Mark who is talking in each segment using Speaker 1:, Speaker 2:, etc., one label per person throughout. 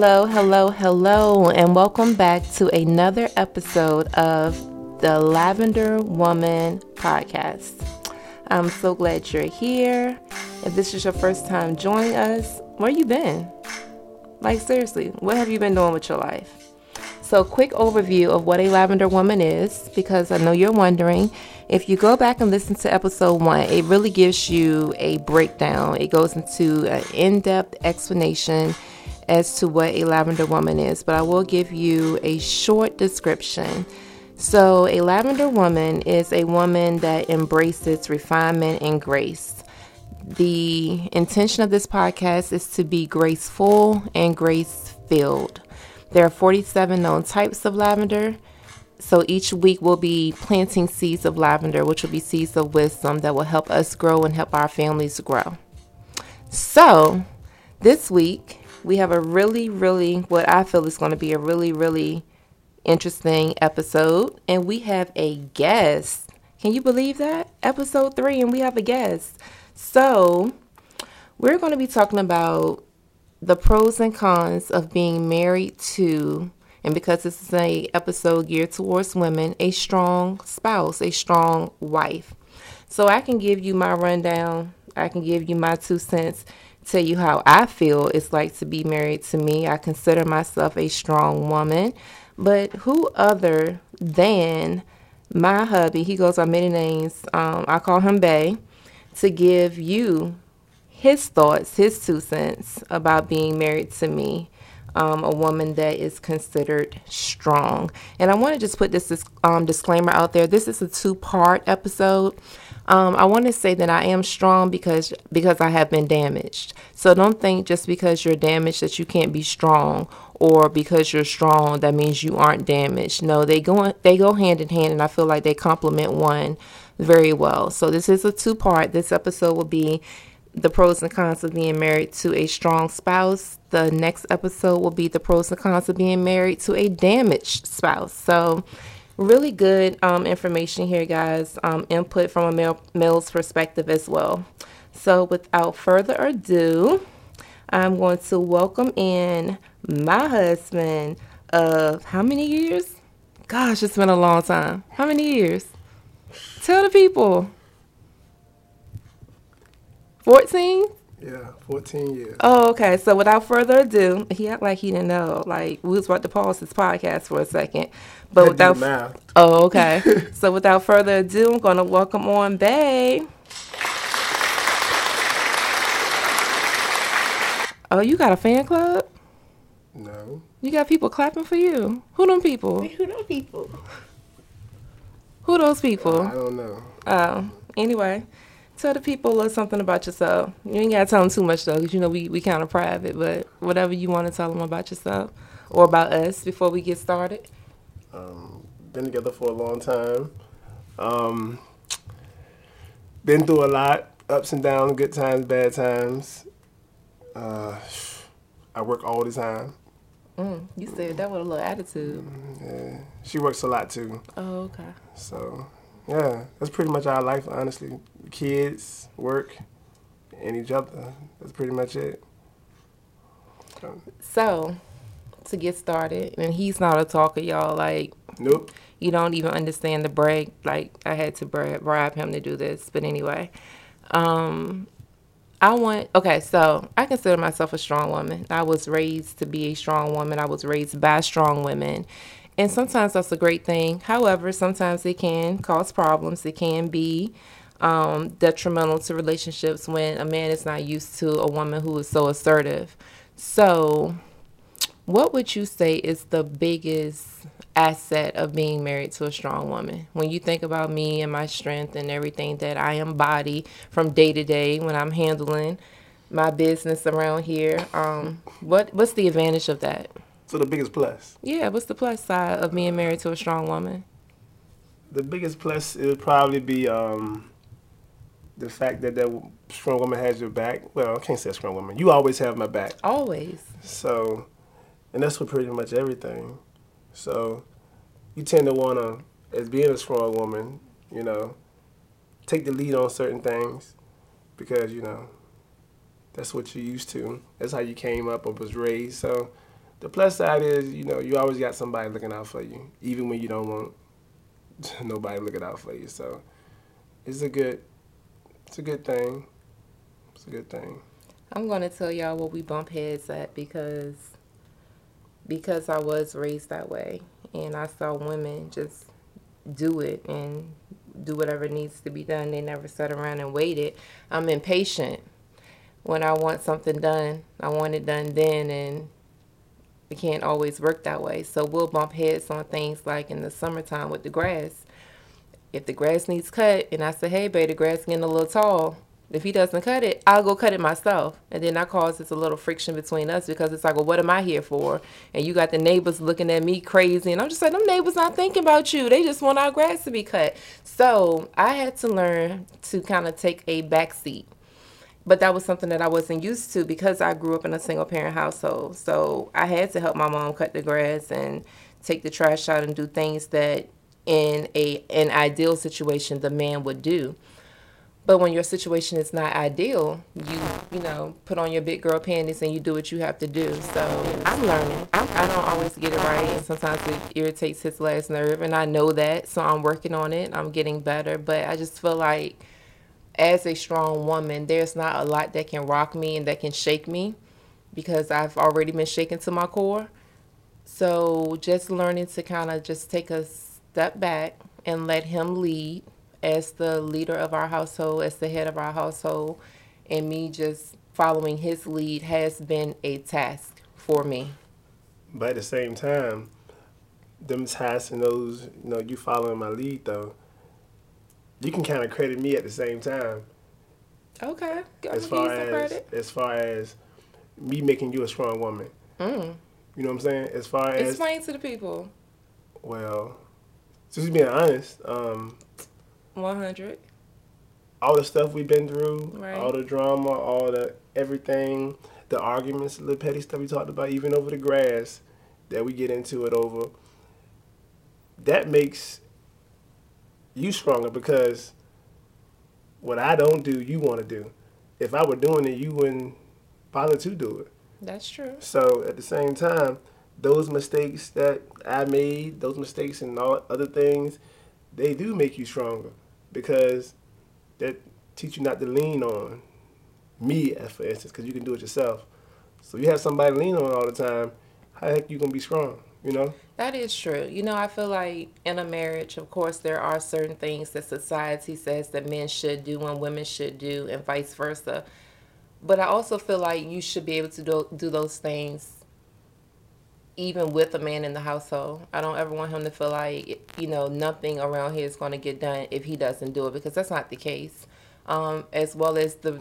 Speaker 1: Hello, hello, hello, and welcome back to another episode of the Lavender Woman podcast. I'm so glad you're here. If this is your first time joining us, where you been? Like seriously, what have you been doing with your life? So, quick overview of what a lavender woman is, because I know you're wondering. If you go back and listen to episode one, it really gives you a breakdown. It goes into an in depth explanation as to what a lavender woman is, but I will give you a short description. So, a lavender woman is a woman that embraces refinement and grace. The intention of this podcast is to be graceful and grace filled. There are 47 known types of lavender. So each week we'll be planting seeds of lavender, which will be seeds of wisdom that will help us grow and help our families grow. So this week we have a really, really, what I feel is going to be a really, really interesting episode. And we have a guest. Can you believe that? Episode three, and we have a guest. So we're going to be talking about the pros and cons of being married to and because this is a episode geared towards women a strong spouse a strong wife so i can give you my rundown i can give you my two cents tell you how i feel it's like to be married to me i consider myself a strong woman but who other than my hubby he goes by many names um, i call him bay to give you his thoughts, his two cents about being married to me, um, a woman that is considered strong. And I want to just put this um, disclaimer out there. This is a two-part episode. Um, I want to say that I am strong because because I have been damaged. So don't think just because you're damaged that you can't be strong, or because you're strong that means you aren't damaged. No, they go they go hand in hand, and I feel like they complement one very well. So this is a two part. This episode will be the pros and cons of being married to a strong spouse. The next episode will be the pros and cons of being married to a damaged spouse. So, really good um, information here, guys. Um, input from a male, male's perspective as well. So, without further ado, I'm going to welcome in my husband of how many years? Gosh, it's been a long time. How many years? Tell the people. 14?
Speaker 2: Yeah, 14 years.
Speaker 1: Oh, okay. So without further ado, he act like he didn't know. Like we was about to pause this podcast for a second. But without
Speaker 2: math.
Speaker 1: Oh, okay. so without further ado, I'm gonna welcome on Bay. Oh, you got a fan club?
Speaker 2: No.
Speaker 1: You got people clapping for you. Who them people?
Speaker 3: Who them people?
Speaker 1: Who those people?
Speaker 2: I don't know.
Speaker 1: Oh, anyway. Tell the people a little something about yourself. You ain't gotta tell them too much though, because you know we we kind of private. But whatever you want to tell them about yourself or about us before we get started.
Speaker 2: Um, been together for a long time. Um, been through a lot, ups and downs, good times, bad times. Uh, I work all the time.
Speaker 1: Mm, you said that with a little attitude.
Speaker 2: Yeah, she works a lot too.
Speaker 1: Oh, okay.
Speaker 2: So yeah, that's pretty much our life, honestly. Kids, work, and each other. That's pretty much it.
Speaker 1: So, to get started, and he's not a talker, y'all. Like,
Speaker 2: nope.
Speaker 1: You don't even understand the break. Like, I had to bribe, bribe him to do this. But anyway, um, I want, okay, so I consider myself a strong woman. I was raised to be a strong woman. I was raised by strong women. And sometimes that's a great thing. However, sometimes it can cause problems. It can be um, detrimental to relationships when a man is not used to a woman who is so assertive. So, what would you say is the biggest asset of being married to a strong woman? When you think about me and my strength and everything that I embody from day to day when I'm handling my business around here, um, what what's the advantage of that?
Speaker 2: So the biggest plus.
Speaker 1: Yeah, what's the plus side of being married to a strong woman?
Speaker 2: The biggest plus it would probably be um, the fact that that strong woman has your back. Well, I can't say strong woman. You always have my back.
Speaker 1: Always.
Speaker 2: So, and that's for pretty much everything. So, you tend to want to, as being a strong woman, you know, take the lead on certain things because you know that's what you're used to. That's how you came up or was raised. So the plus side is, you know, you always got somebody looking out for you, even when you don't want nobody looking out for you. So it's a good, it's a good thing. It's a good thing.
Speaker 1: I'm gonna tell y'all what we bump heads at because because I was raised that way and I saw women just do it and do whatever needs to be done. They never sat around and waited. I'm impatient. When I want something done, I want it done then and it can't always work that way. So we'll bump heads on things like in the summertime with the grass. If the grass needs cut and I say, hey, babe, the grass getting a little tall, if he doesn't cut it, I'll go cut it myself. And then that causes a little friction between us because it's like, well, what am I here for? And you got the neighbors looking at me crazy. And I'm just like, them neighbors not thinking about you. They just want our grass to be cut. So I had to learn to kind of take a back seat. But that was something that I wasn't used to because I grew up in a single parent household. So I had to help my mom cut the grass and take the trash out and do things that in a an ideal situation the man would do. But when your situation is not ideal, you you know put on your big girl panties and you do what you have to do. So I'm learning. I'm, I do not always get it right, and sometimes it irritates his last nerve, and I know that. So I'm working on it. I'm getting better, but I just feel like as a strong woman, there's not a lot that can rock me and that can shake me because I've already been shaken to my core. So just learning to kind of just take a step back and let him lead as the leader of our household, as the head of our household, and me just following his lead has been a task for me.
Speaker 2: But at the same time, them tasks and those, you know, you following my lead though, you can kind of credit me at the same time.
Speaker 1: Okay,
Speaker 2: as far as as far as me making you a strong woman. Mm. You know what I'm saying? As far as
Speaker 1: explain to the people.
Speaker 2: Well, just being honest, um,
Speaker 1: 100.
Speaker 2: All the stuff we've been through, right. all the drama, all the everything, the arguments, the petty stuff we talked about, even over the grass that we get into it over. That makes you stronger because what I don't do, you want to do. If I were doing it, you wouldn't bother to do it.
Speaker 1: That's true.
Speaker 2: So at the same time, those mistakes that I made, those mistakes and all other things, they do make you stronger because that teach you not to lean on me, as for instance, because you can do it yourself. So you have somebody to lean on all the time. How the heck you gonna be strong? You know.
Speaker 1: That is true. You know, I feel like in a marriage, of course, there are certain things that society says that men should do and women should do, and vice versa. But I also feel like you should be able to do, do those things even with a man in the household. I don't ever want him to feel like, you know, nothing around here is going to get done if he doesn't do it because that's not the case. Um, as well as the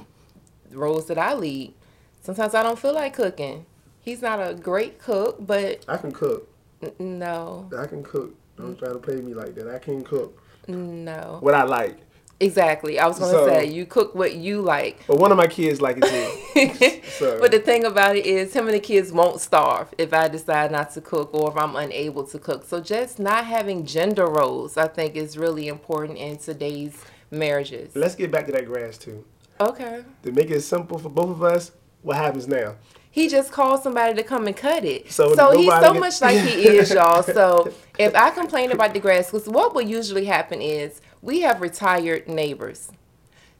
Speaker 1: roles that I lead. Sometimes I don't feel like cooking. He's not a great cook, but.
Speaker 2: I can cook.
Speaker 1: N- no.
Speaker 2: I can cook. Don't try to play me like that. I can cook.
Speaker 1: No.
Speaker 2: What I like.
Speaker 1: Exactly. I was going to so, say you cook what you like.
Speaker 2: But one of my kids like it too.
Speaker 1: so. But the thing about it is, him and the kids won't starve if I decide not to cook or if I'm unable to cook. So just not having gender roles, I think, is really important in today's marriages.
Speaker 2: Let's get back to that grass too.
Speaker 1: Okay.
Speaker 2: To make it simple for both of us, what happens now?
Speaker 1: He just calls somebody to come and cut it. So, so he's so much like he is, y'all. So if I complain about the grass, because what will usually happen is we have retired neighbors.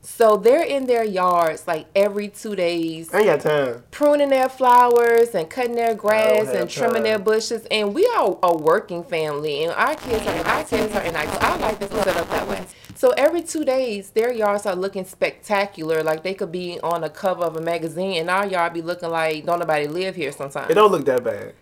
Speaker 1: So they're in their yards like every two days.
Speaker 2: I ain't got time.
Speaker 1: Pruning their flowers and cutting their grass and trimming time. their bushes. And we are a working family, and our kids are our kids are in our. I like this set up that way. So every two days, their yards are looking spectacular. Like they could be on a cover of a magazine, and our yard be looking like don't nobody live here. Sometimes
Speaker 2: it don't look that bad.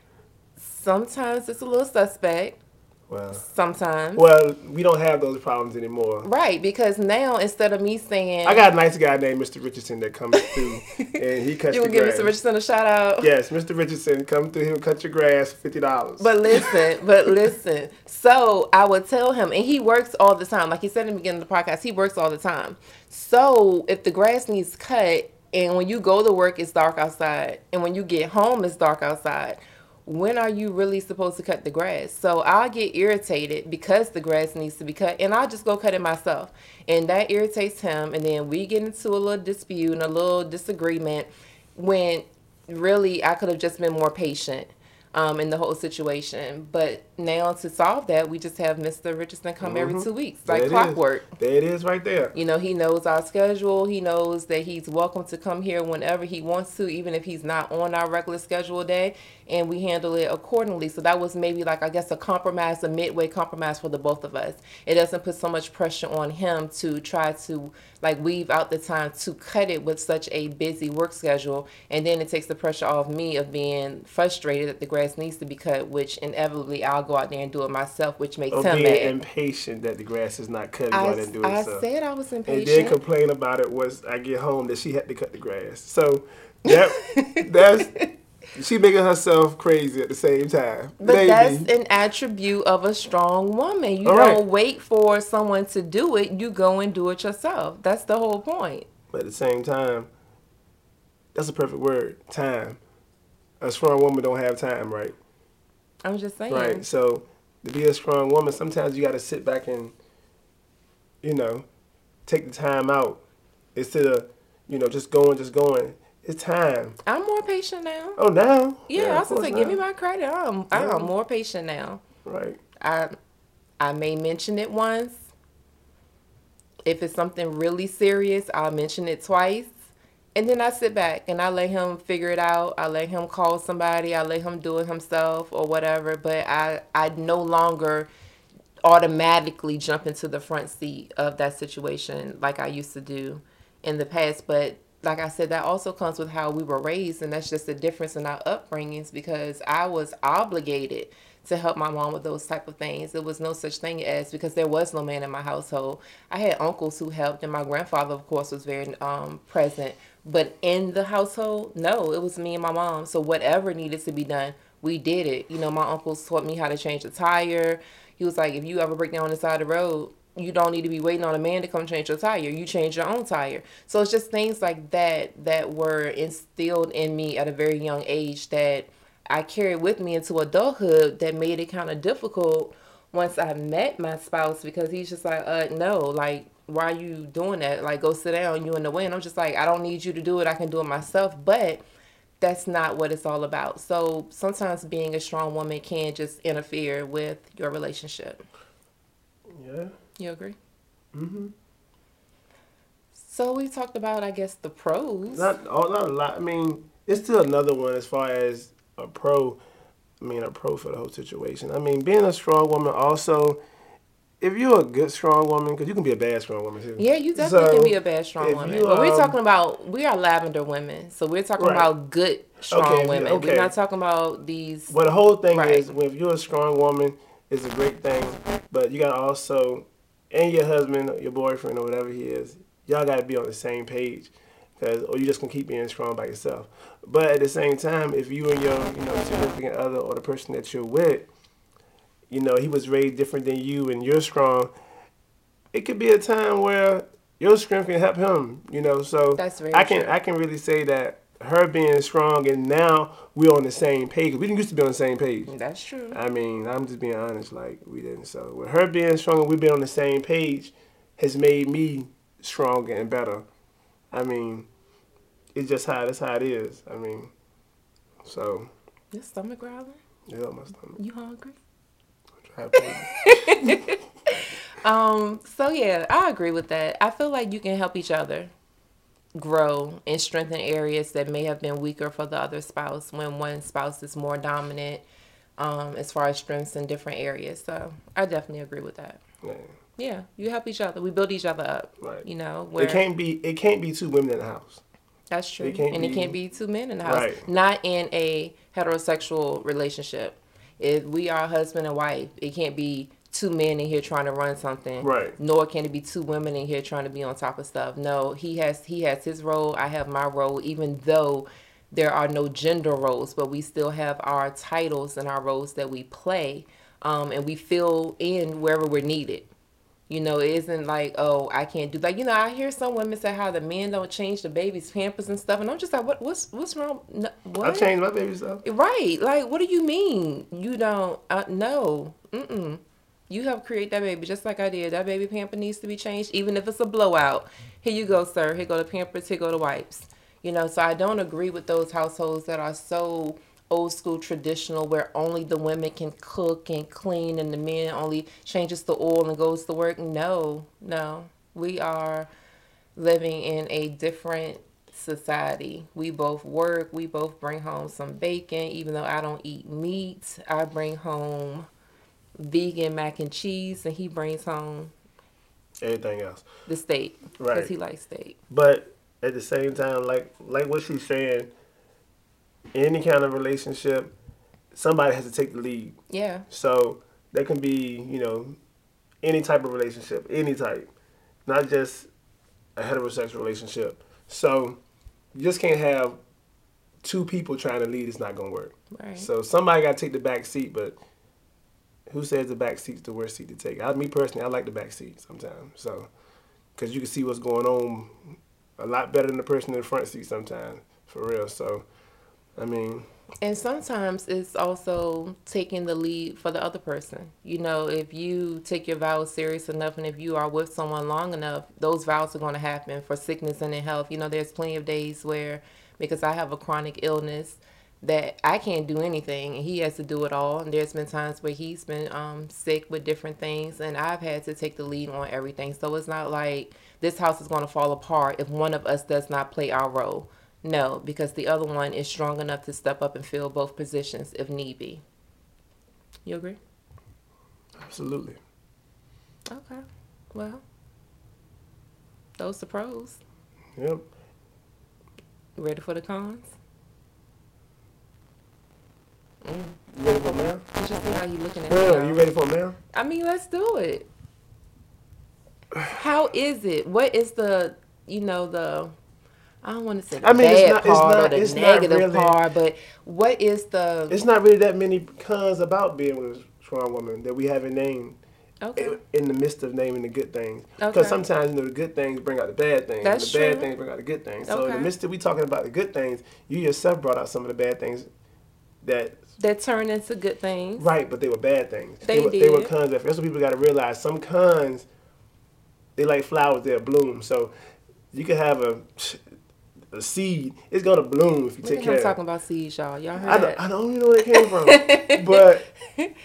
Speaker 1: Sometimes it's a little suspect.
Speaker 2: Well,
Speaker 1: sometimes.
Speaker 2: Well, we don't have those problems anymore.
Speaker 1: Right, because now instead of me saying,
Speaker 2: I got a nice guy named Mr. Richardson that comes through and he cuts.
Speaker 1: You will give Mr. Richardson a shout out.
Speaker 2: Yes, Mr. Richardson, come through here, cut your grass, fifty dollars.
Speaker 1: But listen, but listen. So I would tell him, and he works all the time. Like he said in the beginning of the podcast, he works all the time. So if the grass needs cut, and when you go to work, it's dark outside, and when you get home, it's dark outside when are you really supposed to cut the grass? So I'll get irritated because the grass needs to be cut and I'll just go cut it myself. And that irritates him. And then we get into a little dispute and a little disagreement when really I could have just been more patient. Um, in the whole situation. But now to solve that, we just have Mr. Richardson come mm-hmm. every two weeks, like there clockwork.
Speaker 2: Is. There it is, right there.
Speaker 1: You know, he knows our schedule. He knows that he's welcome to come here whenever he wants to, even if he's not on our regular schedule day, and we handle it accordingly. So that was maybe like I guess a compromise, a midway compromise for the both of us. It doesn't put so much pressure on him to try to like weave out the time to cut it with such a busy work schedule, and then it takes the pressure off me of being frustrated that the grass needs to be cut, which inevitably I'll go out there and do it myself, which makes
Speaker 2: or
Speaker 1: him
Speaker 2: being
Speaker 1: mad.
Speaker 2: impatient that the grass is not cut. I, and do it
Speaker 1: I
Speaker 2: so.
Speaker 1: said I was impatient.
Speaker 2: And then complain about it was I get home that she had to cut the grass. So that that's she making herself crazy at the same time.
Speaker 1: But Maybe. that's an attribute of a strong woman. You All don't right. wait for someone to do it. You go and do it yourself. That's the whole point.
Speaker 2: But at the same time, that's a perfect word. Time. A strong woman don't have time, right?
Speaker 1: I'm just saying.
Speaker 2: Right. So to be a strong woman, sometimes you got to sit back and, you know, take the time out instead of, you know, just going, just going it's time.
Speaker 1: I'm more patient now.
Speaker 2: Oh, now?
Speaker 1: Yeah, yeah I was gonna say, give me my credit. I'm, yeah. I'm more patient now.
Speaker 2: Right.
Speaker 1: I, I may mention it once. If it's something really serious, I'll mention it twice. And then I sit back and I let him figure it out. I let him call somebody. I let him do it himself or whatever. But I, I no longer automatically jump into the front seat of that situation like I used to do in the past. But like I said, that also comes with how we were raised, and that's just the difference in our upbringings because I was obligated to help my mom with those type of things. There was no such thing as because there was no man in my household. I had uncles who helped, and my grandfather, of course, was very um, present. But in the household, no, it was me and my mom. So whatever needed to be done, we did it. You know, my uncles taught me how to change a tire. He was like, if you ever break down on the side of the road, you don't need to be waiting on a man to come change your tire. You change your own tire. So it's just things like that that were instilled in me at a very young age that I carried with me into adulthood that made it kind of difficult once I met my spouse because he's just like, uh, no, like, why are you doing that? Like, go sit down, you in the way. And I'm just like, I don't need you to do it. I can do it myself. But that's not what it's all about. So sometimes being a strong woman can just interfere with your relationship.
Speaker 2: Yeah.
Speaker 1: You agree?
Speaker 2: Mm-hmm.
Speaker 1: So we talked about, I guess, the pros.
Speaker 2: Not, oh, not a lot. I mean, it's still another one as far as a pro. I mean, a pro for the whole situation. I mean, being a strong woman also. If you're a good strong woman, because you can be a bad strong woman too.
Speaker 1: Yeah, you definitely so can be a bad strong woman. You, um, but we're um, talking about we are lavender women, so we're talking right. about good strong okay, women. Okay. We're not talking about these.
Speaker 2: Well, the whole thing right. is, if you're a strong woman, it's a great thing, but you gotta also and your husband, or your boyfriend, or whatever he is, y'all got to be on the same page, because or you just gonna keep being strong by yourself. But at the same time, if you and your you know significant other or the person that you're with, you know he was raised different than you and you're strong, it could be a time where your strength can help him. You know, so
Speaker 1: That's
Speaker 2: I can
Speaker 1: true.
Speaker 2: I can really say that her being strong and now we're on the same page. We didn't used to be on the same page.
Speaker 1: That's true.
Speaker 2: I mean, I'm just being honest. Like we didn't. So with her being strong and we been on the same page has made me stronger and better. I mean, it's just how that's how it is. I mean, so.
Speaker 1: Your stomach growling?
Speaker 2: Yeah, my stomach.
Speaker 1: You hungry? um. So yeah, I agree with that. I feel like you can help each other grow and strengthen areas that may have been weaker for the other spouse when one spouse is more dominant um, as far as strengths in different areas. So I definitely agree with that.
Speaker 2: Yeah.
Speaker 1: Yeah, you help each other. We build each other up.
Speaker 2: Right.
Speaker 1: You know,
Speaker 2: where it can't be it can't be two women in the house.
Speaker 1: That's true. It and be, it can't be two men in the house. Right. Not in a heterosexual relationship. If we are husband and wife, it can't be two men in here trying to run something.
Speaker 2: Right.
Speaker 1: Nor can it be two women in here trying to be on top of stuff. No, he has he has his role. I have my role. Even though there are no gender roles, but we still have our titles and our roles that we play, um, and we fill in wherever we're needed. You know, it isn't like, oh, I can't do like you know. I hear some women say how the men don't change the baby's pampers and stuff, and I'm just like, what, what's what's wrong? No, what?
Speaker 2: I changed my baby's stuff.
Speaker 1: Right? Like, what do you mean? You don't? Uh, no. Mm mm. You help create that baby just like I did. That baby pamper needs to be changed, even if it's a blowout. Here you go, sir. Here go the pampers. Here go the wipes. You know, so I don't agree with those households that are so old school traditional where only the women can cook and clean and the men only changes the oil and goes to work. No, no. We are living in a different society. We both work, we both bring home some bacon, even though I don't eat meat. I bring home vegan mac and cheese and he brings home
Speaker 2: Everything else.
Speaker 1: the steak
Speaker 2: right?
Speaker 1: because he likes steak.
Speaker 2: But at the same time, like like what she's saying, any kind of relationship, somebody has to take the lead.
Speaker 1: Yeah.
Speaker 2: So that can be, you know, any type of relationship, any type, not just a heterosexual relationship. So you just can't have two people trying to lead. It's not gonna work.
Speaker 1: Right.
Speaker 2: So somebody got to take the back seat, but who says the back seat's the worst seat to take? I, me personally, I like the back seat sometimes. So because you can see what's going on a lot better than the person in the front seat sometimes, for real. So I mean,
Speaker 1: And sometimes it's also taking the lead for the other person. You know, if you take your vows serious enough and if you are with someone long enough, those vows are going to happen for sickness and in health. You know, there's plenty of days where, because I have a chronic illness, that I can't do anything and he has to do it all. And there's been times where he's been um, sick with different things and I've had to take the lead on everything. So it's not like this house is going to fall apart if one of us does not play our role. No, because the other one is strong enough to step up and fill both positions if need be. You agree?
Speaker 2: absolutely.
Speaker 1: Okay. Well, those the pros.
Speaker 2: Yep.
Speaker 1: Ready for the cons? Mm.
Speaker 2: You ready for a man?
Speaker 1: Let's just see how you looking at.
Speaker 2: Yeah,
Speaker 1: now.
Speaker 2: you ready for a man?
Speaker 1: I mean, let's do it. How is it? What is the, you know, the, I don't want to say the
Speaker 2: I mean, it's
Speaker 1: bad
Speaker 2: not- it's not-
Speaker 1: or the
Speaker 2: it's
Speaker 1: negative
Speaker 2: really-
Speaker 1: part, but what is the,
Speaker 2: It's not really that many cons about being with a strong woman that we haven't named
Speaker 1: okay.
Speaker 2: in, in the midst of naming the good things.
Speaker 1: Okay.
Speaker 2: Because sometimes you know the good things bring out the bad things,
Speaker 1: That's
Speaker 2: and the bad things bring out the good things. So in the midst of we talking about the good things, you yourself brought out some of the bad things that
Speaker 1: That turn into good things.
Speaker 2: right, but they were bad things.
Speaker 1: They
Speaker 2: were, They were
Speaker 1: did.
Speaker 2: cons. That's what people got to realize. Some cons, they like flowers, they'll bloom. So you can have a a seed, it's gonna bloom if you take care. it.
Speaker 1: talking about seeds, y'all. Y'all heard
Speaker 2: I don't,
Speaker 1: that?
Speaker 2: I don't even know where it came from. but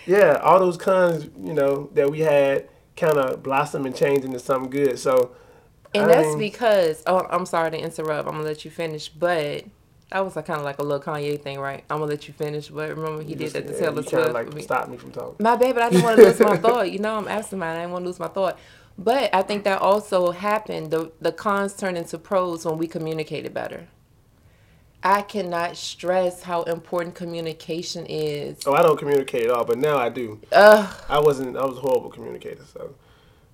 Speaker 2: yeah, all those cons, you know, that we had kind of blossom and change into something good. So,
Speaker 1: And
Speaker 2: I
Speaker 1: that's
Speaker 2: mean,
Speaker 1: because oh, I'm sorry to interrupt. I'm gonna let you finish, but that was like kind of like a little Kanye thing, right? I'm gonna let you finish, but remember he did that to
Speaker 2: yeah, you kinda like stop me from talking.
Speaker 1: My bad, but I didn't want to lose my thought. You know, I'm absent minded. I didn't want to lose my thought. But I think that also happened. The the cons turned into pros when we communicated better. I cannot stress how important communication is.
Speaker 2: Oh, I don't communicate at all, but now I do.
Speaker 1: Ugh,
Speaker 2: I wasn't. I was a horrible communicator, so.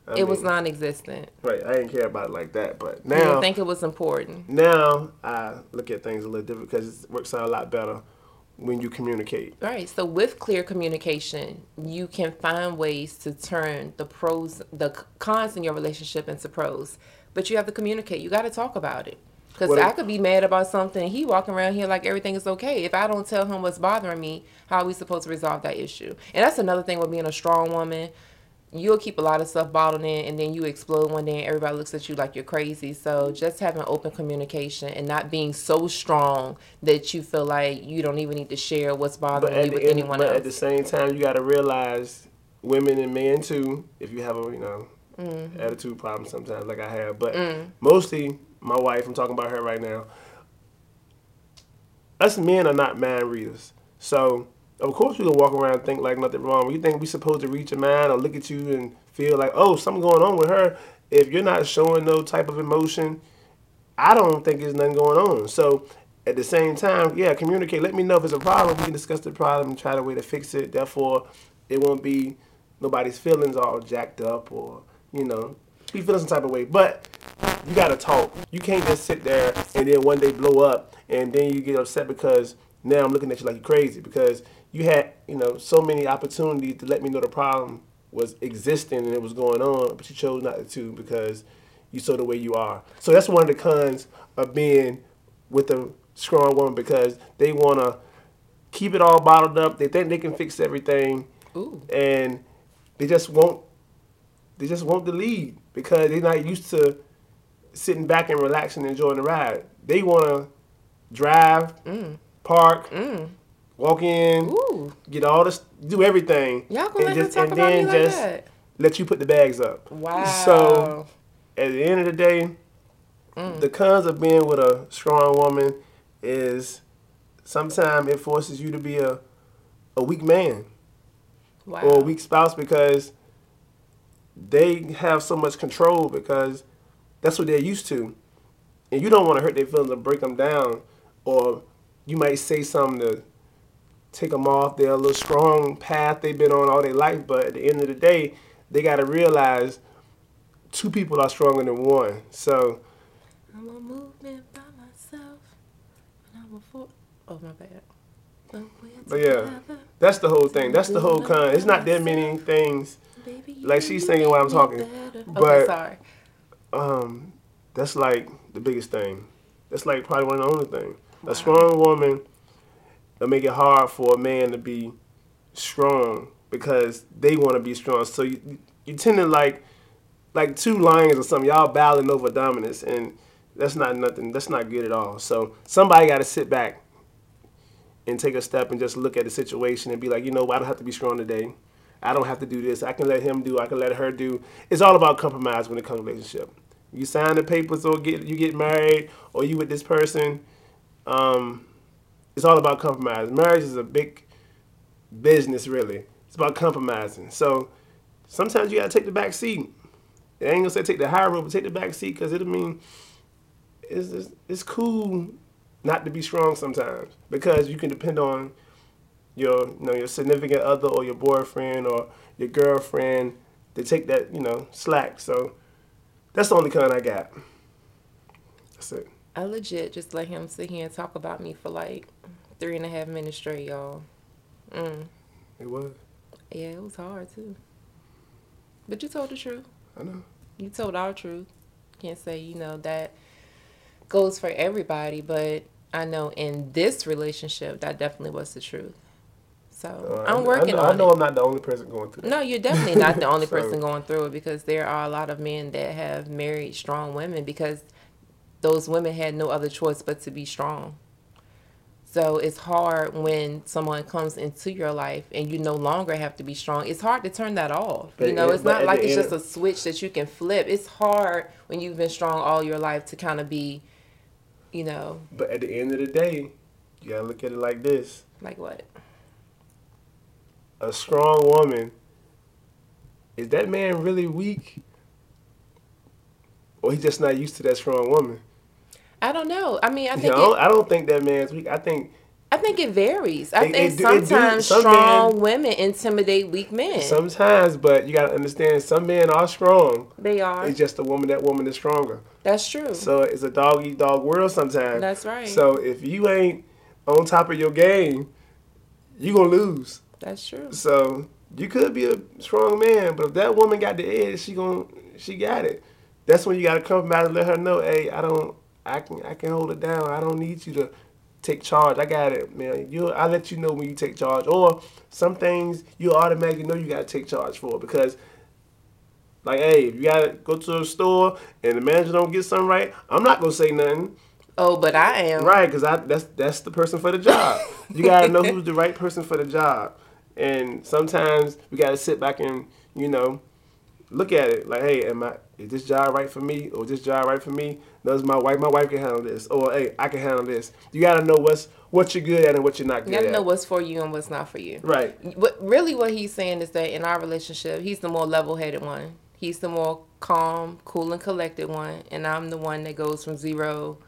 Speaker 2: I
Speaker 1: it was
Speaker 2: mean,
Speaker 1: non-existent.
Speaker 2: right. I didn't care about it like that, but now
Speaker 1: I didn't think it was important.
Speaker 2: now I look at things a little different because it works out a lot better when you communicate.
Speaker 1: Right. So with clear communication, you can find ways to turn the pros, the cons in your relationship into pros. But you have to communicate. You got to talk about it. Because
Speaker 2: Well,
Speaker 1: I could be mad about something, and he walking around here like everything is okay. If I don't tell him what's bothering me, how are we supposed to resolve that issue? And that's another thing with being a strong woman. You'll keep a lot of stuff bottled in, and then you explode one day, and everybody looks at you like you're crazy. So just having open communication and not being so strong that you feel like you don't even need to share what's bothering you with
Speaker 2: end,
Speaker 1: anyone
Speaker 2: but
Speaker 1: else.
Speaker 2: at the same time, you got to realize women and men too. If you have a you know
Speaker 1: Mm-hmm.
Speaker 2: attitude problem sometimes, like I have, but
Speaker 1: Mm.
Speaker 2: mostly my wife. I'm talking about her right now. Us men are not mind readers, so of course we can walk around and think like nothing wrong. We think we supposed to read your mind or look at you and feel like oh something going on with her. If you're not showing no type of emotion, I don't think there's nothing going on. So at the same time, yeah, communicate. Let me know if it's a problem. We can discuss the problem and try the way to fix it. Therefore, it won't be nobody's feelings all jacked up or you know be feeling some type of way. But you gotta talk. You can't just sit there and then one day blow up and then you get upset because now I'm looking at you like you're crazy because you had you know so many opportunities to let me know the problem was existing and it was going on, but you chose not to because you saw the way you are. So that's one of the cons of being with a strong woman because they want to keep it all bottled up. They think they can fix everything,
Speaker 1: Ooh.
Speaker 2: and they just won't. They just want the lead because they're not used to sitting back and relaxing and enjoying the ride. They want to drive,
Speaker 1: Mm.
Speaker 2: park, walk in,
Speaker 1: Ooh,
Speaker 2: get all this, do everything,
Speaker 1: y'all gonna
Speaker 2: and
Speaker 1: him talk about me like that?
Speaker 2: let you put the bags up.
Speaker 1: Wow.
Speaker 2: So at the end of the day,
Speaker 1: Mm.
Speaker 2: the cons of being with a strong woman is sometimes it forces you to be a a weak man
Speaker 1: wow.
Speaker 2: or a weak spouse because they have so much control because that's what they're used to. And you don't want to hurt their feelings or break them down. Or you might say something to take them off their little strong path they've been on all their life. But at the end of the day, they got to realize two people are stronger than one. So,
Speaker 1: I'm a movement by myself. And I'm a for- oh my bad. But,
Speaker 2: But yeah. that's the whole thing. That's the whole con. It's not that many things. Like she's singing while I'm talking,
Speaker 1: okay,
Speaker 2: but-
Speaker 1: sorry.
Speaker 2: Um, that's like the biggest thing. That's like probably one of the only things.
Speaker 1: Wow.
Speaker 2: A strong woman will make it hard for a man to be strong because they want to be strong. So you you tend to like like two lions or something. Y'all battling over dominance, and that's not nothing. That's not good at all. So somebody got to sit back and take a step and just look at the situation and be like, you know. I don't have to be strong today. I don't have to do this. I can let him do. I can let her do. It's all about compromise when it comes to relationship. You sign the papers or get you get married or you with this person. Um, it's all about compromise. Marriage is a big business, really. It's about compromising. So sometimes you gotta take the back seat. I ain't gonna say take the high road, but take the back seat because it'll mean it's, it's it's cool not to be strong sometimes because you can depend on your you know your significant other or your boyfriend or your girlfriend to take that you know slack. So that's the only kind I got. That's it.
Speaker 1: I legit just let him sit here and talk about me for like three and a half minutes straight, y'all. Mm.
Speaker 2: It was.
Speaker 1: Yeah, it was hard too. But you told the truth.
Speaker 2: I know.
Speaker 1: You told our truth. Can't say, you know, that goes for everybody, but I know in this relationship, that definitely was the truth. So
Speaker 2: Uh,
Speaker 1: I'm working
Speaker 2: I know,
Speaker 1: on
Speaker 2: I know
Speaker 1: it.
Speaker 2: I'm not the only person going through that.
Speaker 1: No, you're definitely not the only
Speaker 2: So-
Speaker 1: person going through it because there are a lot of men that have married strong women because those women had no other choice but to be strong. So it's hard when someone comes into your life and you no longer have to be strong. It's hard to turn that off.
Speaker 2: But
Speaker 1: you know, it's not like it's just a switch that you can flip. It's hard when you've been strong all your life to kind of be, you know,
Speaker 2: But at the end of the day, you gotta look at it like this:
Speaker 1: like what?
Speaker 2: a strong woman. Is that man really weak, or he just not used to that strong woman?
Speaker 1: I don't know. I mean, I
Speaker 2: You
Speaker 1: think
Speaker 2: know,
Speaker 1: it,
Speaker 2: I don't think that man's weak. I think
Speaker 1: I think it varies. I
Speaker 2: It-
Speaker 1: think
Speaker 2: it do- it do-
Speaker 1: sometimes strong
Speaker 2: men-
Speaker 1: women intimidate weak men.
Speaker 2: sometimes, but you gotta understand, some men are strong.
Speaker 1: they are.
Speaker 2: It's just the woman. That woman is stronger.
Speaker 1: That's true.
Speaker 2: So it's a dog eat dog world sometimes.
Speaker 1: That's right.
Speaker 2: So if you ain't on top of your game, you gonna lose.
Speaker 1: That's true.
Speaker 2: So you could be a strong man, but if that woman got the edge, she gonna she got it. That's when you gotta compromise and let her know, hey, I don't, I can, I can hold it down. I don't need you to take charge. I got it, man. You, I let you know when you take charge. Or some things you automatically know you gotta take charge for because. Like, hey, if you gotta go to a store and the manager don't get something right, I'm not gonna say nothing.
Speaker 1: Oh, but I am.
Speaker 2: Right, because I that's that's the person for the job. You gotta know who's the right person for the job, and sometimes we gotta sit back and you know look at it like, hey, am I is this job right for me or is this job right for me? Does my wife my wife can handle this or hey I can handle this. You gotta know what's what you're good at and what you're not good at.
Speaker 1: You gotta
Speaker 2: at.
Speaker 1: know what's for you and what's not for you.
Speaker 2: right.
Speaker 1: What really what he's saying is that in our relationship, he's the more level-headed one. He's the more calm, cool, and collected one, and I'm the one that goes from zero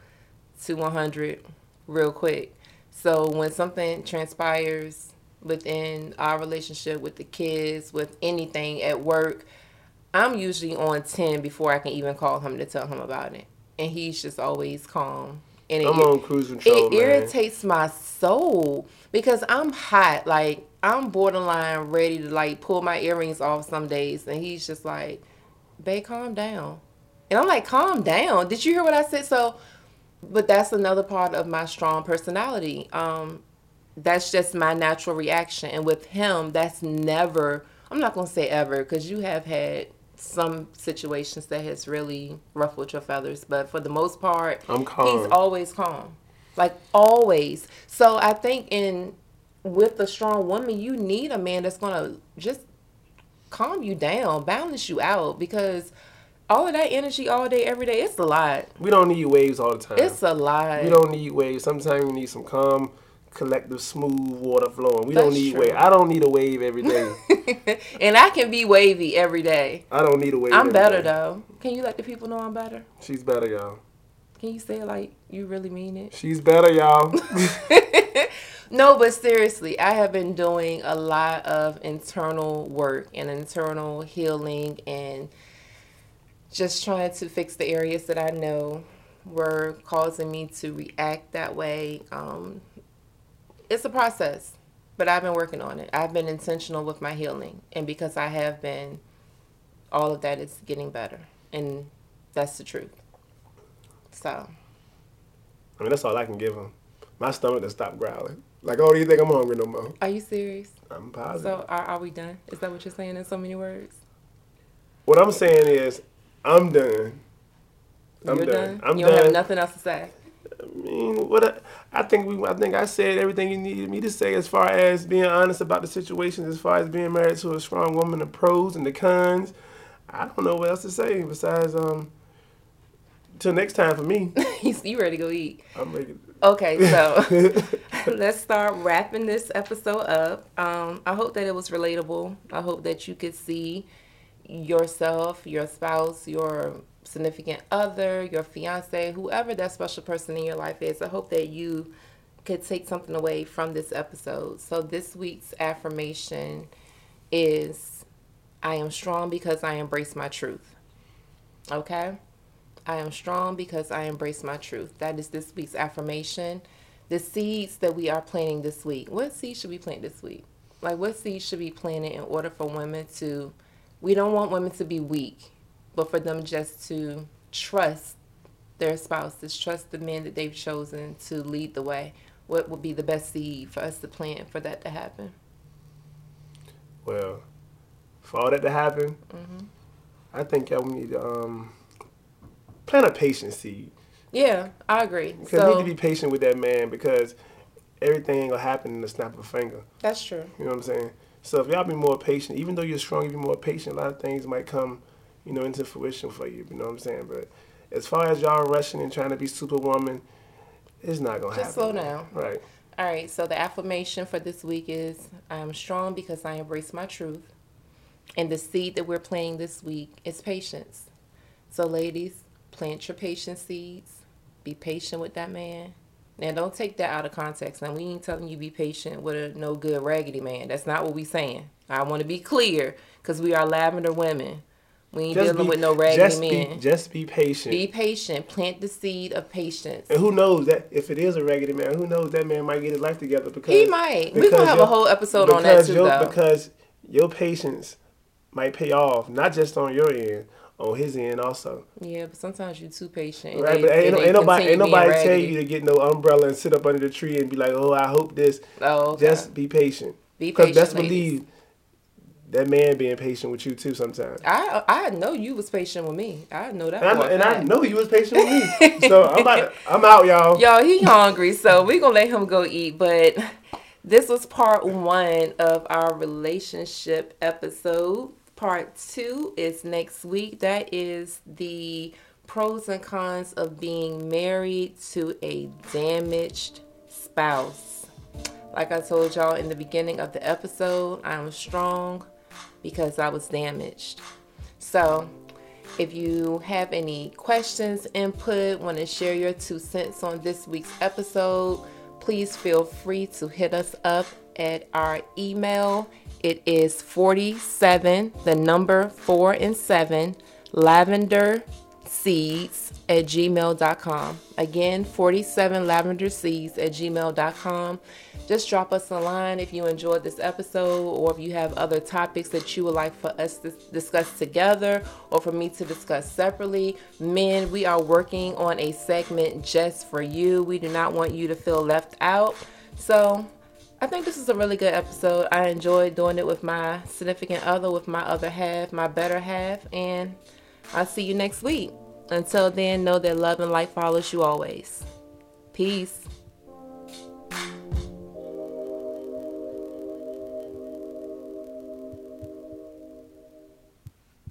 Speaker 1: to 100 real quick. So when something transpires within our relationship with the kids, with anything at work, I'm usually on 10 before I can even call him to tell him about it. And he's just always calm. And it,
Speaker 2: I'm on cruise control,
Speaker 1: it
Speaker 2: man.
Speaker 1: irritates my soul because I'm hot. Like I'm borderline ready to like pull my earrings off some days, and he's just like, "Babe, calm down." And I'm like, "Calm down." Did you hear what I said? So, but that's another part of my strong personality. Um, that's just my natural reaction, and with him, that's never. I'm not gonna say ever because you have had some situations that has really ruffled your feathers, but for the most part,
Speaker 2: I'm calm.
Speaker 1: he's always calm like always so i think in with a strong woman, you need a man that's gonna just calm you down, balance you out because all of that energy all day, every day, it's a lot.
Speaker 2: We don't need waves all the time.
Speaker 1: It's a lot.
Speaker 2: We don't need waves. Sometimes we need some calm, collective, smooth water flowing. We
Speaker 1: That's
Speaker 2: don't need
Speaker 1: true.
Speaker 2: wave. I don't need a wave every day.
Speaker 1: and I can be wavy every day.
Speaker 2: I don't need a wave.
Speaker 1: I'm better
Speaker 2: day.
Speaker 1: though. Can you let the people know I'm better?
Speaker 2: She's better, y'all.
Speaker 1: Can you say it like you really mean it?
Speaker 2: She's better, y'all.
Speaker 1: No, but seriously, I have been doing a lot of internal work and internal healing and just trying to fix the areas that I know were causing me to react that way. Um, it's a process, but I've been working on it. I've been intentional with my healing, and because I have been, all of that is getting better, and that's the truth. So,
Speaker 2: I mean, that's all I can give him. My stomach to stop growling. Like, oh, do you think I'm hungry no more?
Speaker 1: are you serious?
Speaker 2: I'm positive.
Speaker 1: So, are, are we done? Is that what you're saying in so many words?
Speaker 2: what I'm saying is, I'm done. I'm
Speaker 1: You're
Speaker 2: done.
Speaker 1: done.
Speaker 2: I'm
Speaker 1: you don't have nothing else to say.
Speaker 2: I mean, what I, I think we, I think I said everything you needed me to say as far as being honest about the situation, as far as being married to a strong woman, the pros and the cons. I don't know what else to say besides um. Till next time for me,
Speaker 1: you you ready to go eat?
Speaker 2: I'm ready.
Speaker 1: Okay, so let's start wrapping this episode up. Um, I hope that it was relatable. I hope that you could see yourself, your spouse, your significant other, your fiance, whoever that special person in your life is. I hope that you could take something away from this episode. So this week's affirmation is I am strong because I embrace my truth. Okay? I am strong because I embrace my truth. That is this week's affirmation. The seeds that we are planting this week. What seeds should we plant this week? Like, what seeds should be planted in order for women to, we don't want women to be weak, but for them just to trust their spouses, trust the men that they've chosen to lead the way. What would be the best seed for us to plant for that to happen?
Speaker 2: Well, for all that to happen,
Speaker 1: Mm-hmm.
Speaker 2: I think y'all need to um plant a patience seed.
Speaker 1: Yeah, I agree.
Speaker 2: Because you need to be patient with that man because everything ain't gonna happen in the snap of a finger.
Speaker 1: that's true.
Speaker 2: You know what I'm saying? So if y'all be more patient, even though you're strong, you be more patient. A lot of things might come, you know, into fruition for you. You know what I'm saying? But as far as y'all rushing and trying to be superwoman, it's not gonna
Speaker 1: Just
Speaker 2: happen.
Speaker 1: slow down.
Speaker 2: Right.
Speaker 1: All right, so the affirmation for this week is I am strong because I embrace my truth. And the seed that we're planting this week is patience. So, ladies, plant your patience seeds. Be patient with that man. Now, don't take that out of context. Now, we ain't telling you be patient with a no good raggedy man. That's not what we saying. I want to be clear because we are lavender women. We ain't dealing with no raggedy
Speaker 2: just
Speaker 1: men.
Speaker 2: Be, just be patient.
Speaker 1: be patient. Plant the seed of patience.
Speaker 2: and who knows that if it is a raggedy man, who knows that man might get his life together because
Speaker 1: He might. We're going to have a whole episode on that
Speaker 2: because
Speaker 1: too,
Speaker 2: your,
Speaker 1: though.
Speaker 2: Because your patience might pay off, not just on your end, on his end also.
Speaker 1: Yeah, but sometimes you're too patient.
Speaker 2: Right,
Speaker 1: they-
Speaker 2: but ain't, ain't nobody ain't nobody tell you to get no umbrella and sit up under the tree and be like, oh, I hope this.
Speaker 1: Oh, okay.
Speaker 2: Just be patient.
Speaker 1: Be patient.
Speaker 2: Because best
Speaker 1: ladies.
Speaker 2: believe that man being patient with you too sometimes.
Speaker 1: I I know you was patient with me. I know that.
Speaker 2: And, I, and I know you was patient with me. so I'm about to, I'm out, y'all.
Speaker 1: Y'all, he hungry, so we gonna let him go eat. But this was part one of our relationship episode. Part two is next week. That is the pros and cons of being married to a damaged spouse. Like I told y'all in the beginning of the episode, I'm strong because I was damaged. So, if you have any questions, input, want to share your two cents on this week's episode, please feel free to hit us up at our email. It is 47, the number 4 and 7, lavender seeds at gmail.com. Again, 47 lavender seeds at gmail.com. Just drop us a line if you enjoyed this episode or if you have other topics that you would like for us to discuss together or for me to discuss separately. Men, we are working on a segment just for you. We do not want you to feel left out. So, I think this is a really good episode. I enjoyed doing it with my significant other, with my other half, my better half, and I'll see you next week. Until then, know that love and light follows you always. Peace.